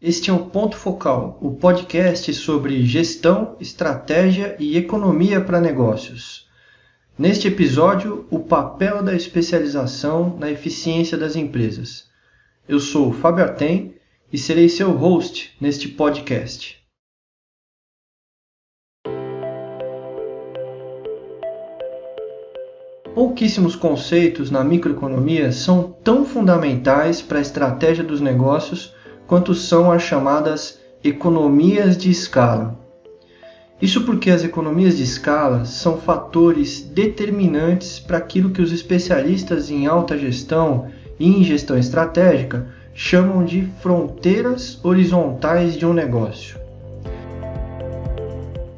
Este é o Ponto Focal, o podcast sobre gestão, estratégia e economia para negócios. Neste episódio, o papel da especialização na eficiência das empresas. Eu sou Fábio Artem e serei seu host neste podcast. Pouquíssimos conceitos na microeconomia são tão fundamentais para a estratégia dos negócios quanto são as chamadas economias de escala. Isso porque as economias de escala são fatores determinantes para aquilo que os especialistas em alta gestão e em gestão estratégica chamam de fronteiras horizontais de um negócio.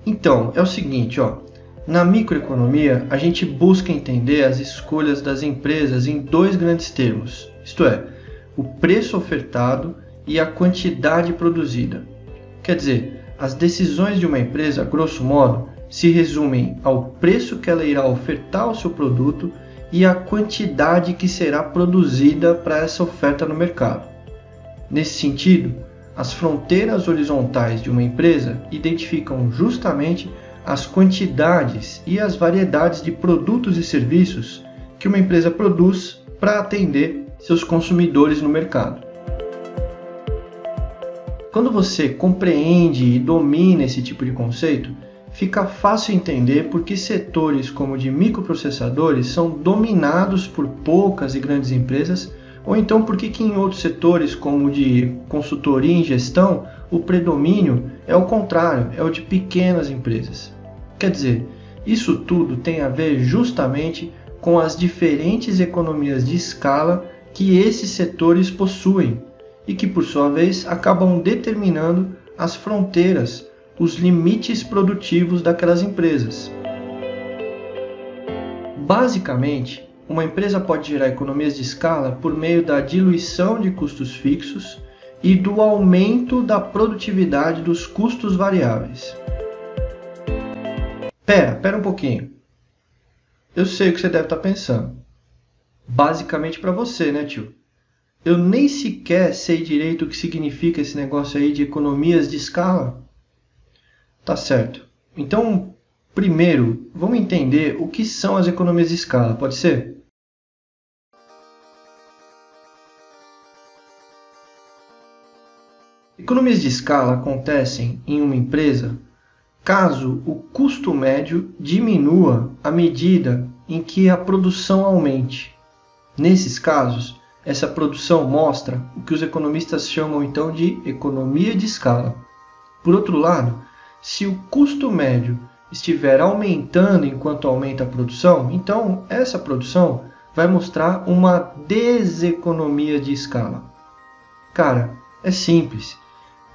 Então, é o seguinte, ó, na microeconomia, a gente busca entender as escolhas das empresas em dois grandes termos, isto é, o preço ofertado e a quantidade produzida. Quer dizer, as decisões de uma empresa, grosso modo, se resumem ao preço que ela irá ofertar ao seu produto e à quantidade que será produzida para essa oferta no mercado. Nesse sentido, as fronteiras horizontais de uma empresa identificam justamente as quantidades e as variedades de produtos e serviços que uma empresa produz para atender seus consumidores no mercado. Quando você compreende e domina esse tipo de conceito, fica fácil entender por que setores como o de microprocessadores são dominados por poucas e grandes empresas, ou então por que em outros setores como o de consultoria em gestão, o predomínio é o contrário, é o de pequenas empresas. Quer dizer, isso tudo tem a ver justamente com as diferentes economias de escala que esses setores possuem e que, por sua vez, acabam determinando as fronteiras, os limites produtivos daquelas empresas. Basicamente, uma empresa pode gerar economias de escala por meio da diluição de custos fixos e do aumento da produtividade dos custos variáveis. Pera, pera um pouquinho. Eu sei o que você deve estar pensando. Basicamente para você, né, tio? Eu nem sequer sei direito o que significa esse negócio aí de economias de escala. Tá certo. Então, primeiro, vamos entender o que são as economias de escala, pode ser? Economias de escala acontecem em uma empresa caso o custo médio diminua à medida em que a produção aumente. Nesses casos, essa produção mostra o que os economistas chamam então de economia de escala. Por outro lado, se o custo médio estiver aumentando enquanto aumenta a produção, então essa produção vai mostrar uma deseconomia de escala. Cara, é simples.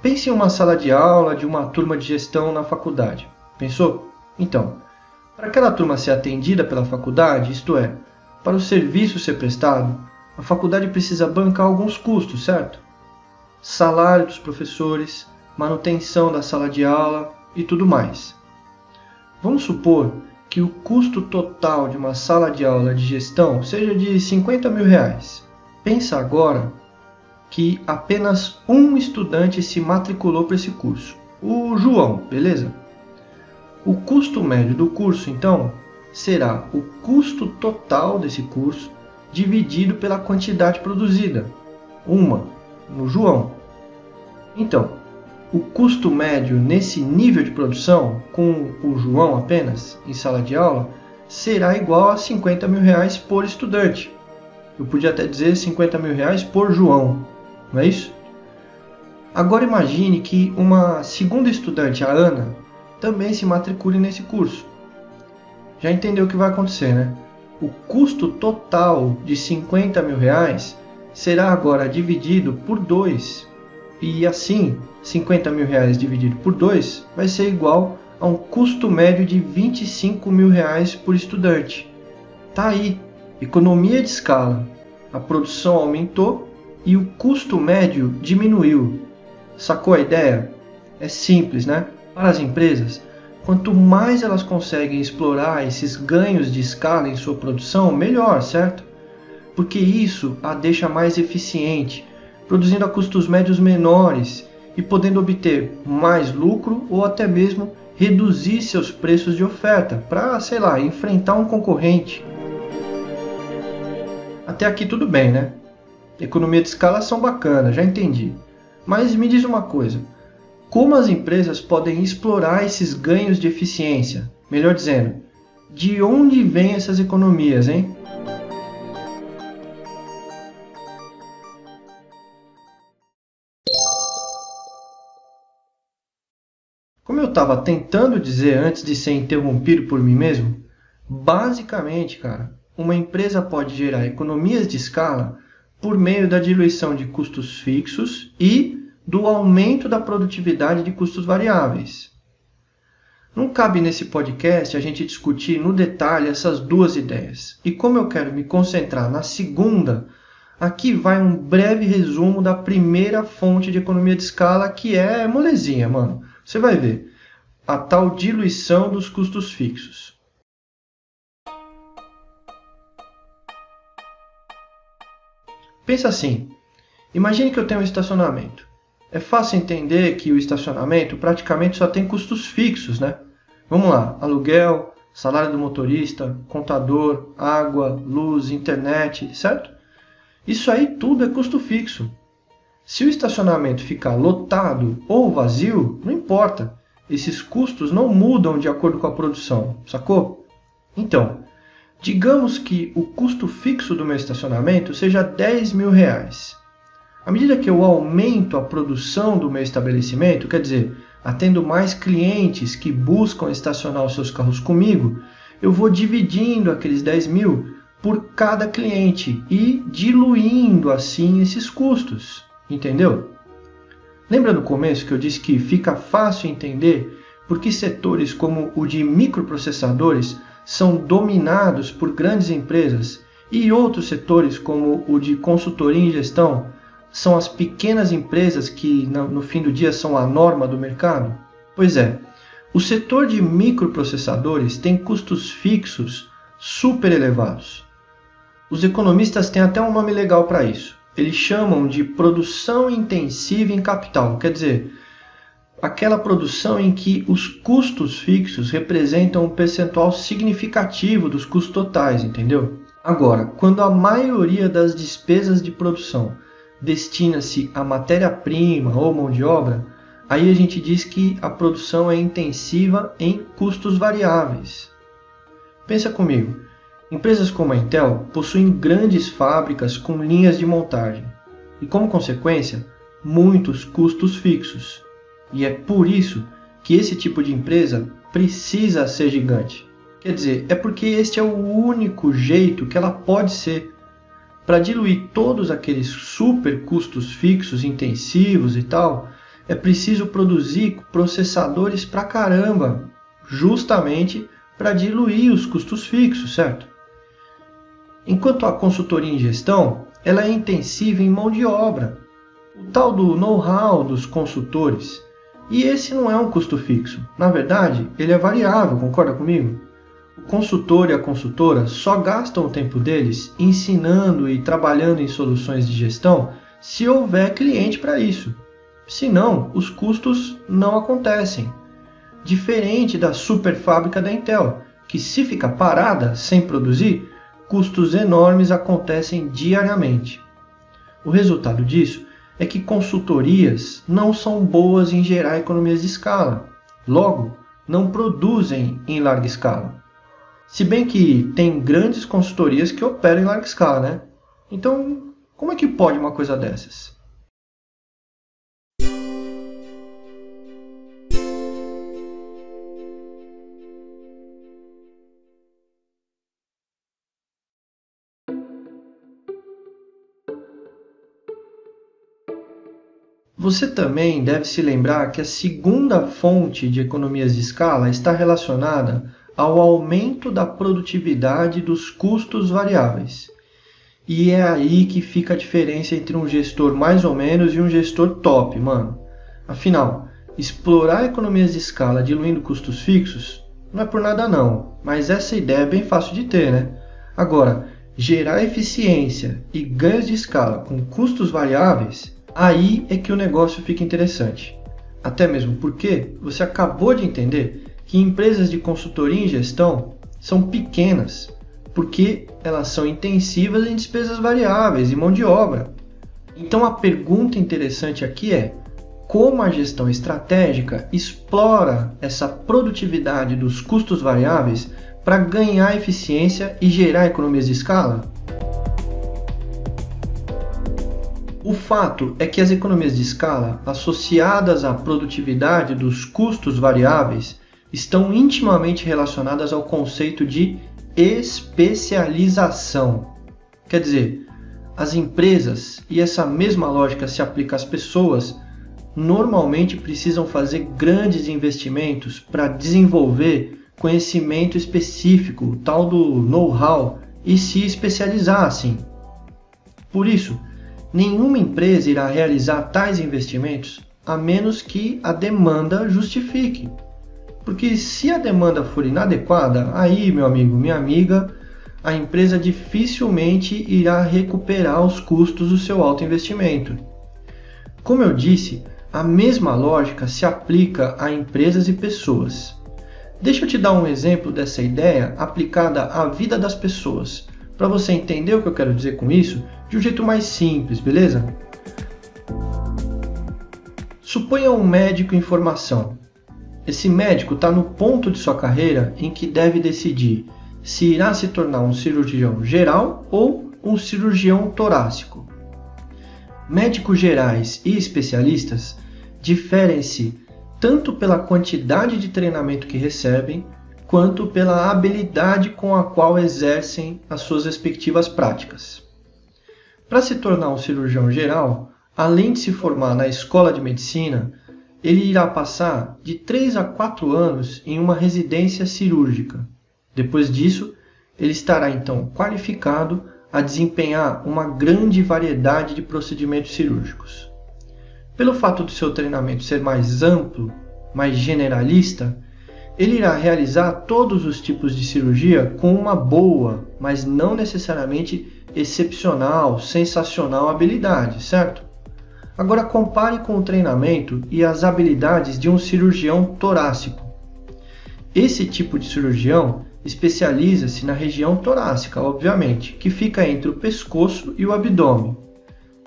Pense em uma sala de aula de uma turma de gestão na faculdade. Pensou? Então, para aquela turma ser atendida pela faculdade, isto é, para o serviço ser prestado, a faculdade precisa bancar alguns custos, certo? Salário dos professores, manutenção da sala de aula e tudo mais. Vamos supor que o custo total de uma sala de aula de gestão seja de 50 mil reais. Pensa agora que apenas um estudante se matriculou para esse curso, o João, beleza? O custo médio do curso, então, será o custo total desse curso dividido pela quantidade produzida, uma no João. Então, o custo médio nesse nível de produção, com o João apenas em sala de aula, será igual a 50 mil reais por estudante. Eu podia até dizer 50 mil reais por João, não é isso? Agora imagine que uma segunda estudante, a Ana, também se matricule nesse curso. Já entendeu o que vai acontecer, né? O custo total de 50 mil reais será agora dividido por 2. E assim, 50 mil reais dividido por 2 vai ser igual a um custo médio de 25 mil reais por estudante. Tá aí, economia de escala. A produção aumentou e o custo médio diminuiu. Sacou a ideia? É simples, né? Para as empresas, Quanto mais elas conseguem explorar esses ganhos de escala em sua produção, melhor, certo? Porque isso a deixa mais eficiente, produzindo a custos médios menores e podendo obter mais lucro ou até mesmo reduzir seus preços de oferta para, sei lá, enfrentar um concorrente. Até aqui tudo bem, né? Economia de escala são bacanas, já entendi. Mas me diz uma coisa: como as empresas podem explorar esses ganhos de eficiência? Melhor dizendo, de onde vêm essas economias, hein? Como eu estava tentando dizer antes de ser interrompido por mim mesmo, basicamente, cara, uma empresa pode gerar economias de escala por meio da diluição de custos fixos e do aumento da produtividade de custos variáveis. Não cabe nesse podcast a gente discutir no detalhe essas duas ideias. E como eu quero me concentrar na segunda, aqui vai um breve resumo da primeira fonte de economia de escala, que é molezinha, mano. Você vai ver. A tal diluição dos custos fixos. Pensa assim: imagine que eu tenho um estacionamento. É fácil entender que o estacionamento praticamente só tem custos fixos, né? Vamos lá: aluguel, salário do motorista, contador, água, luz, internet, certo? Isso aí tudo é custo fixo. Se o estacionamento ficar lotado ou vazio, não importa. Esses custos não mudam de acordo com a produção, sacou? Então, Digamos que o custo fixo do meu estacionamento seja 10 mil reais. À medida que eu aumento a produção do meu estabelecimento, quer dizer, atendo mais clientes que buscam estacionar os seus carros comigo, eu vou dividindo aqueles 10 mil por cada cliente e diluindo assim esses custos. Entendeu? Lembra no começo que eu disse que fica fácil entender por que setores como o de microprocessadores são dominados por grandes empresas e outros setores, como o de consultoria em gestão, são as pequenas empresas que, no fim do dia, são a norma do mercado? Pois é, o setor de microprocessadores tem custos fixos super elevados. Os economistas têm até um nome legal para isso. Eles chamam de produção intensiva em capital, quer dizer, aquela produção em que os custos fixos representam um percentual significativo dos custos totais, entendeu? Agora, quando a maioria das despesas de produção destina-se a matéria-prima ou mão de obra, aí a gente diz que a produção é intensiva em custos variáveis. Pensa comigo, empresas como a Intel possuem grandes fábricas com linhas de montagem e, como consequência, muitos custos fixos. E é por isso que esse tipo de empresa precisa ser gigante. Quer dizer, é porque este é o único jeito que ela pode ser. Para diluir todos aqueles super custos fixos, intensivos e tal, é preciso produzir processadores pra caramba, justamente para diluir os custos fixos, certo? Enquanto a consultoria em gestão, ela é intensiva em mão de obra. O tal do know-how dos consultores e esse não é um custo fixo. Na verdade, ele é variável, concorda comigo? Consultor e a consultora só gastam o tempo deles ensinando e trabalhando em soluções de gestão se houver cliente para isso. Senão, os custos não acontecem. Diferente da super fábrica da Intel, que se fica parada sem produzir, custos enormes acontecem diariamente. O resultado disso é que consultorias não são boas em gerar economias de escala. Logo, não produzem em larga escala. Se bem que tem grandes consultorias que operam em larga escala, né? Então, como é que pode uma coisa dessas? Você também deve se lembrar que a segunda fonte de economias de escala está relacionada ao aumento da produtividade dos custos variáveis. E é aí que fica a diferença entre um gestor mais ou menos e um gestor top, mano. Afinal, explorar economias de escala diluindo custos fixos não é por nada não, mas essa ideia é bem fácil de ter, né? Agora, gerar eficiência e ganhos de escala com custos variáveis Aí é que o negócio fica interessante. Até mesmo porque você acabou de entender que empresas de consultoria em gestão são pequenas, porque elas são intensivas em despesas variáveis e mão de obra. Então a pergunta interessante aqui é: como a gestão estratégica explora essa produtividade dos custos variáveis para ganhar eficiência e gerar economias de escala? O fato é que as economias de escala associadas à produtividade dos custos variáveis estão intimamente relacionadas ao conceito de especialização. Quer dizer, as empresas, e essa mesma lógica se aplica às pessoas, normalmente precisam fazer grandes investimentos para desenvolver conhecimento específico, tal do know-how, e se especializar assim. Por isso, nenhuma empresa irá realizar tais investimentos a menos que a demanda justifique. Porque se a demanda for inadequada, aí, meu amigo, minha amiga, a empresa dificilmente irá recuperar os custos do seu alto investimento. Como eu disse, a mesma lógica se aplica a empresas e pessoas. Deixa eu te dar um exemplo dessa ideia aplicada à vida das pessoas, para você entender o que eu quero dizer com isso de um jeito mais simples, beleza? Suponha um médico em formação. Esse médico está no ponto de sua carreira em que deve decidir se irá se tornar um cirurgião geral ou um cirurgião torácico. Médicos gerais e especialistas diferem-se tanto pela quantidade de treinamento que recebem, quanto pela habilidade com a qual exercem as suas respectivas práticas. Para se tornar um cirurgião geral, além de se formar na escola de medicina, ele irá passar de 3 a 4 anos em uma residência cirúrgica. Depois disso, ele estará então qualificado a desempenhar uma grande variedade de procedimentos cirúrgicos. Pelo fato do seu treinamento ser mais amplo, mais generalista, ele irá realizar todos os tipos de cirurgia com uma boa, mas não necessariamente excepcional, sensacional habilidade, certo? Agora compare com o treinamento e as habilidades de um cirurgião torácico. Esse tipo de cirurgião especializa-se na região torácica, obviamente, que fica entre o pescoço e o abdômen.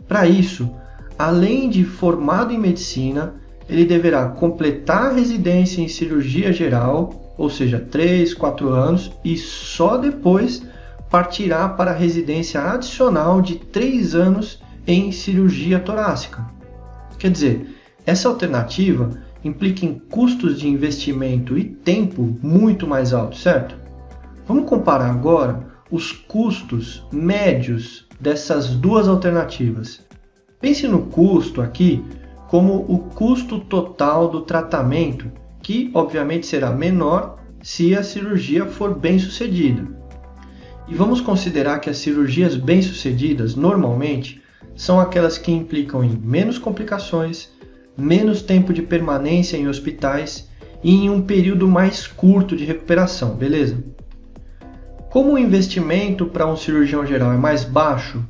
Para isso, além de formado em medicina, ele deverá completar a residência em cirurgia geral, ou seja, 3, 4 anos, e só depois partirá para a residência adicional de 3 anos em cirurgia torácica. Quer dizer, essa alternativa implica em custos de investimento e tempo muito mais altos, certo? Vamos comparar agora os custos médios dessas duas alternativas. Pense no custo aqui como o custo total do tratamento, que obviamente será menor se a cirurgia for bem sucedida. E vamos considerar que as cirurgias bem-sucedidas, normalmente, são aquelas que implicam em menos complicações, menos tempo de permanência em hospitais e em um período mais curto de recuperação, beleza? Como o investimento para um cirurgião geral é mais baixo,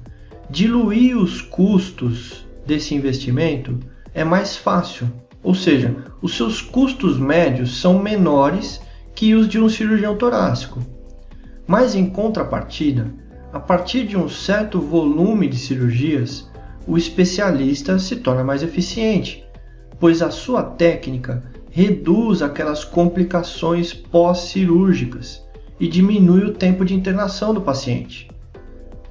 diluir os custos desse investimento é mais fácil, ou seja, os seus custos médios são menores que os de um cirurgião torácico. Mas em contrapartida, a partir de um certo volume de cirurgias, o especialista se torna mais eficiente, pois a sua técnica reduz aquelas complicações pós-cirúrgicas e diminui o tempo de internação do paciente.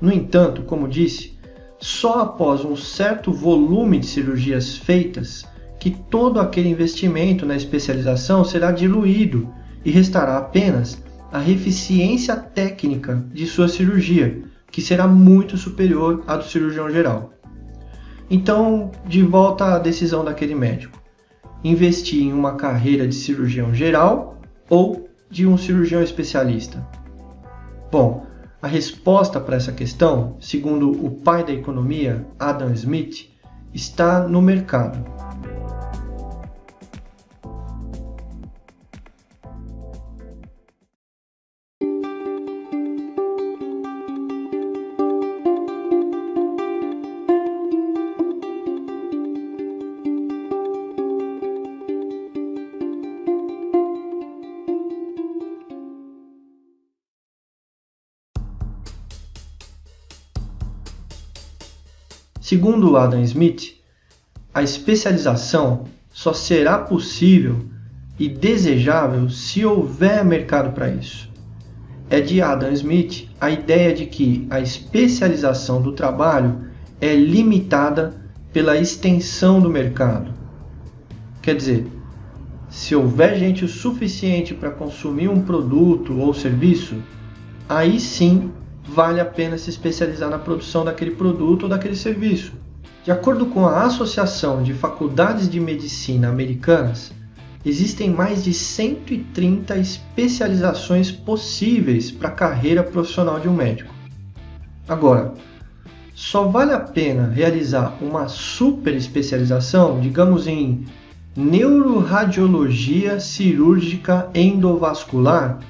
No entanto, como disse, só após um certo volume de cirurgias feitas que todo aquele investimento na especialização será diluído e restará apenas a eficiência técnica de sua cirurgia, que será muito superior à do cirurgião geral. Então, de volta à decisão daquele médico: investir em uma carreira de cirurgião geral ou de um cirurgião especialista? Bom, a resposta para essa questão, segundo o pai da economia, Adam Smith, está no mercado. Segundo Adam Smith, a especialização só será possível e desejável se houver mercado para isso. É de Adam Smith a ideia de que a especialização do trabalho é limitada pela extensão do mercado. Quer dizer, se houver gente o suficiente para consumir um produto ou serviço, aí sim vale a pena se especializar na produção daquele produto ou daquele serviço. De acordo com a Associação de Faculdades de Medicina Americanas, existem mais de 130 especializações possíveis para a carreira profissional de um médico. Agora, só vale a pena realizar uma super especialização, digamos em neuroradiologia cirúrgica endovascular,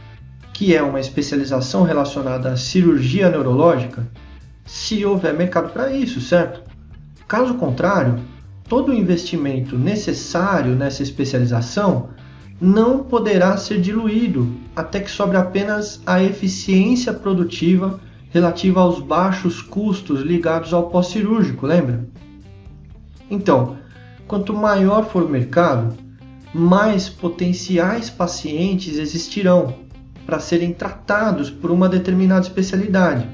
que é uma especialização relacionada à cirurgia neurológica, se houver mercado para isso, certo? Caso contrário, todo o investimento necessário nessa especialização não poderá ser diluído até que sobre apenas a eficiência produtiva relativa aos baixos custos ligados ao pós-cirúrgico, lembra? Então, quanto maior for o mercado, mais potenciais pacientes existirão para serem tratados por uma determinada especialidade.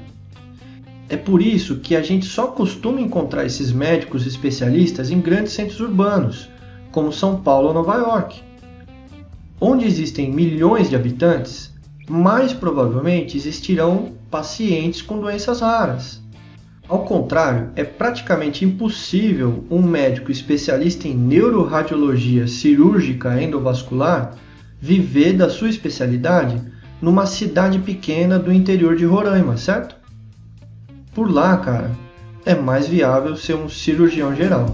É por isso que a gente só costuma encontrar esses médicos especialistas em grandes centros urbanos, como São Paulo ou Nova York. Onde existem milhões de habitantes, mais provavelmente existirão pacientes com doenças raras. Ao contrário, é praticamente impossível um médico especialista em neuroradiologia cirúrgica endovascular viver da sua especialidade numa cidade pequena do interior de Roraima, certo? Por lá, cara, é mais viável ser um cirurgião geral.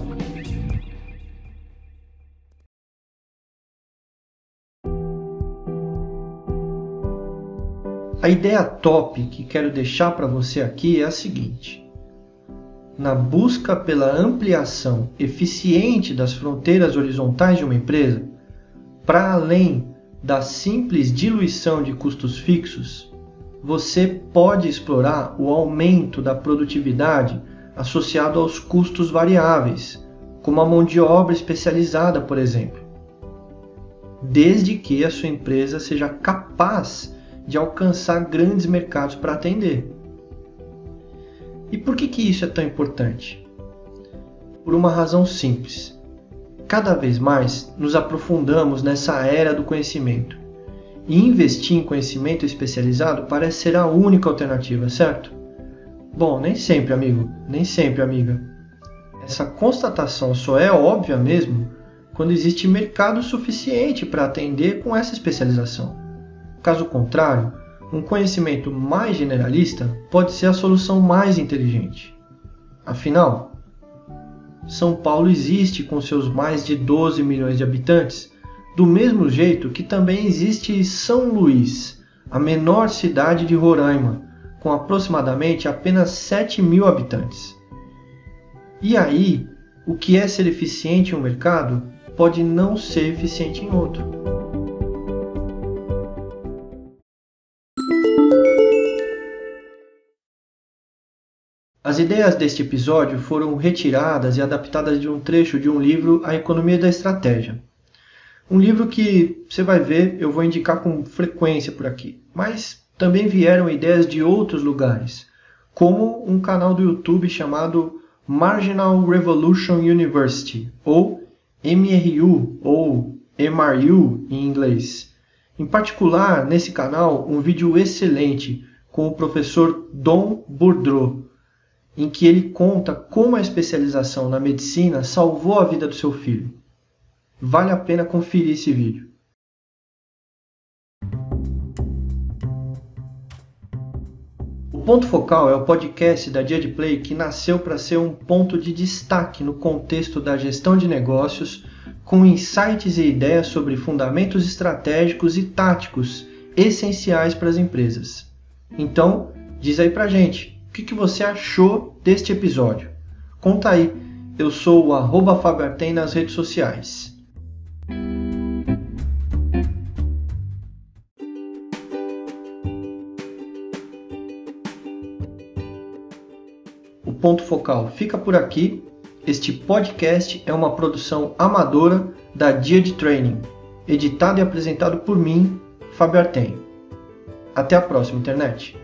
A ideia top que quero deixar para você aqui é a seguinte: na busca pela ampliação eficiente das fronteiras horizontais de uma empresa, para além da simples diluição de custos fixos, você pode explorar o aumento da produtividade associado aos custos variáveis, como a mão de obra especializada, por exemplo. Desde que a sua empresa seja capaz de alcançar grandes mercados para atender. E por que, que isso é tão importante? Por uma razão simples. Cada vez mais nos aprofundamos nessa era do conhecimento. E investir em conhecimento especializado parece ser a única alternativa, certo? Bom, nem sempre, amigo, nem sempre, amiga. Essa constatação só é óbvia mesmo quando existe mercado suficiente para atender com essa especialização. Caso contrário, um conhecimento mais generalista pode ser a solução mais inteligente. Afinal, São Paulo existe com seus mais de 12 milhões de habitantes, do mesmo jeito que também existe São Luís, a menor cidade de Roraima, com aproximadamente apenas 7 mil habitantes. E aí, o que é ser eficiente em um mercado pode não ser eficiente em outro. As ideias deste episódio foram retiradas e adaptadas de um trecho de um livro A Economia da Estratégia. Um livro que você vai ver, eu vou indicar com frequência por aqui, mas também vieram ideias de outros lugares, como um canal do YouTube chamado Marginal Revolution University, ou MRU, ou MRU em inglês. Em particular, nesse canal, um vídeo excelente com o professor Dom Bourdreau, em que ele conta como a especialização na medicina salvou a vida do seu filho. Vale a pena conferir esse vídeo. O Ponto Focal é o podcast da Dia de Play que nasceu para ser um ponto de destaque no contexto da gestão de negócios, com insights e ideias sobre fundamentos estratégicos e táticos essenciais para as empresas. Então, diz aí pra gente, o que, que você achou deste episódio? Conta aí. Eu sou o arroba Fabertem nas redes sociais. O Ponto Focal fica por aqui. Este podcast é uma produção amadora da Dia de Training, editado e apresentado por mim, Fábio Artem. Até a próxima, internet!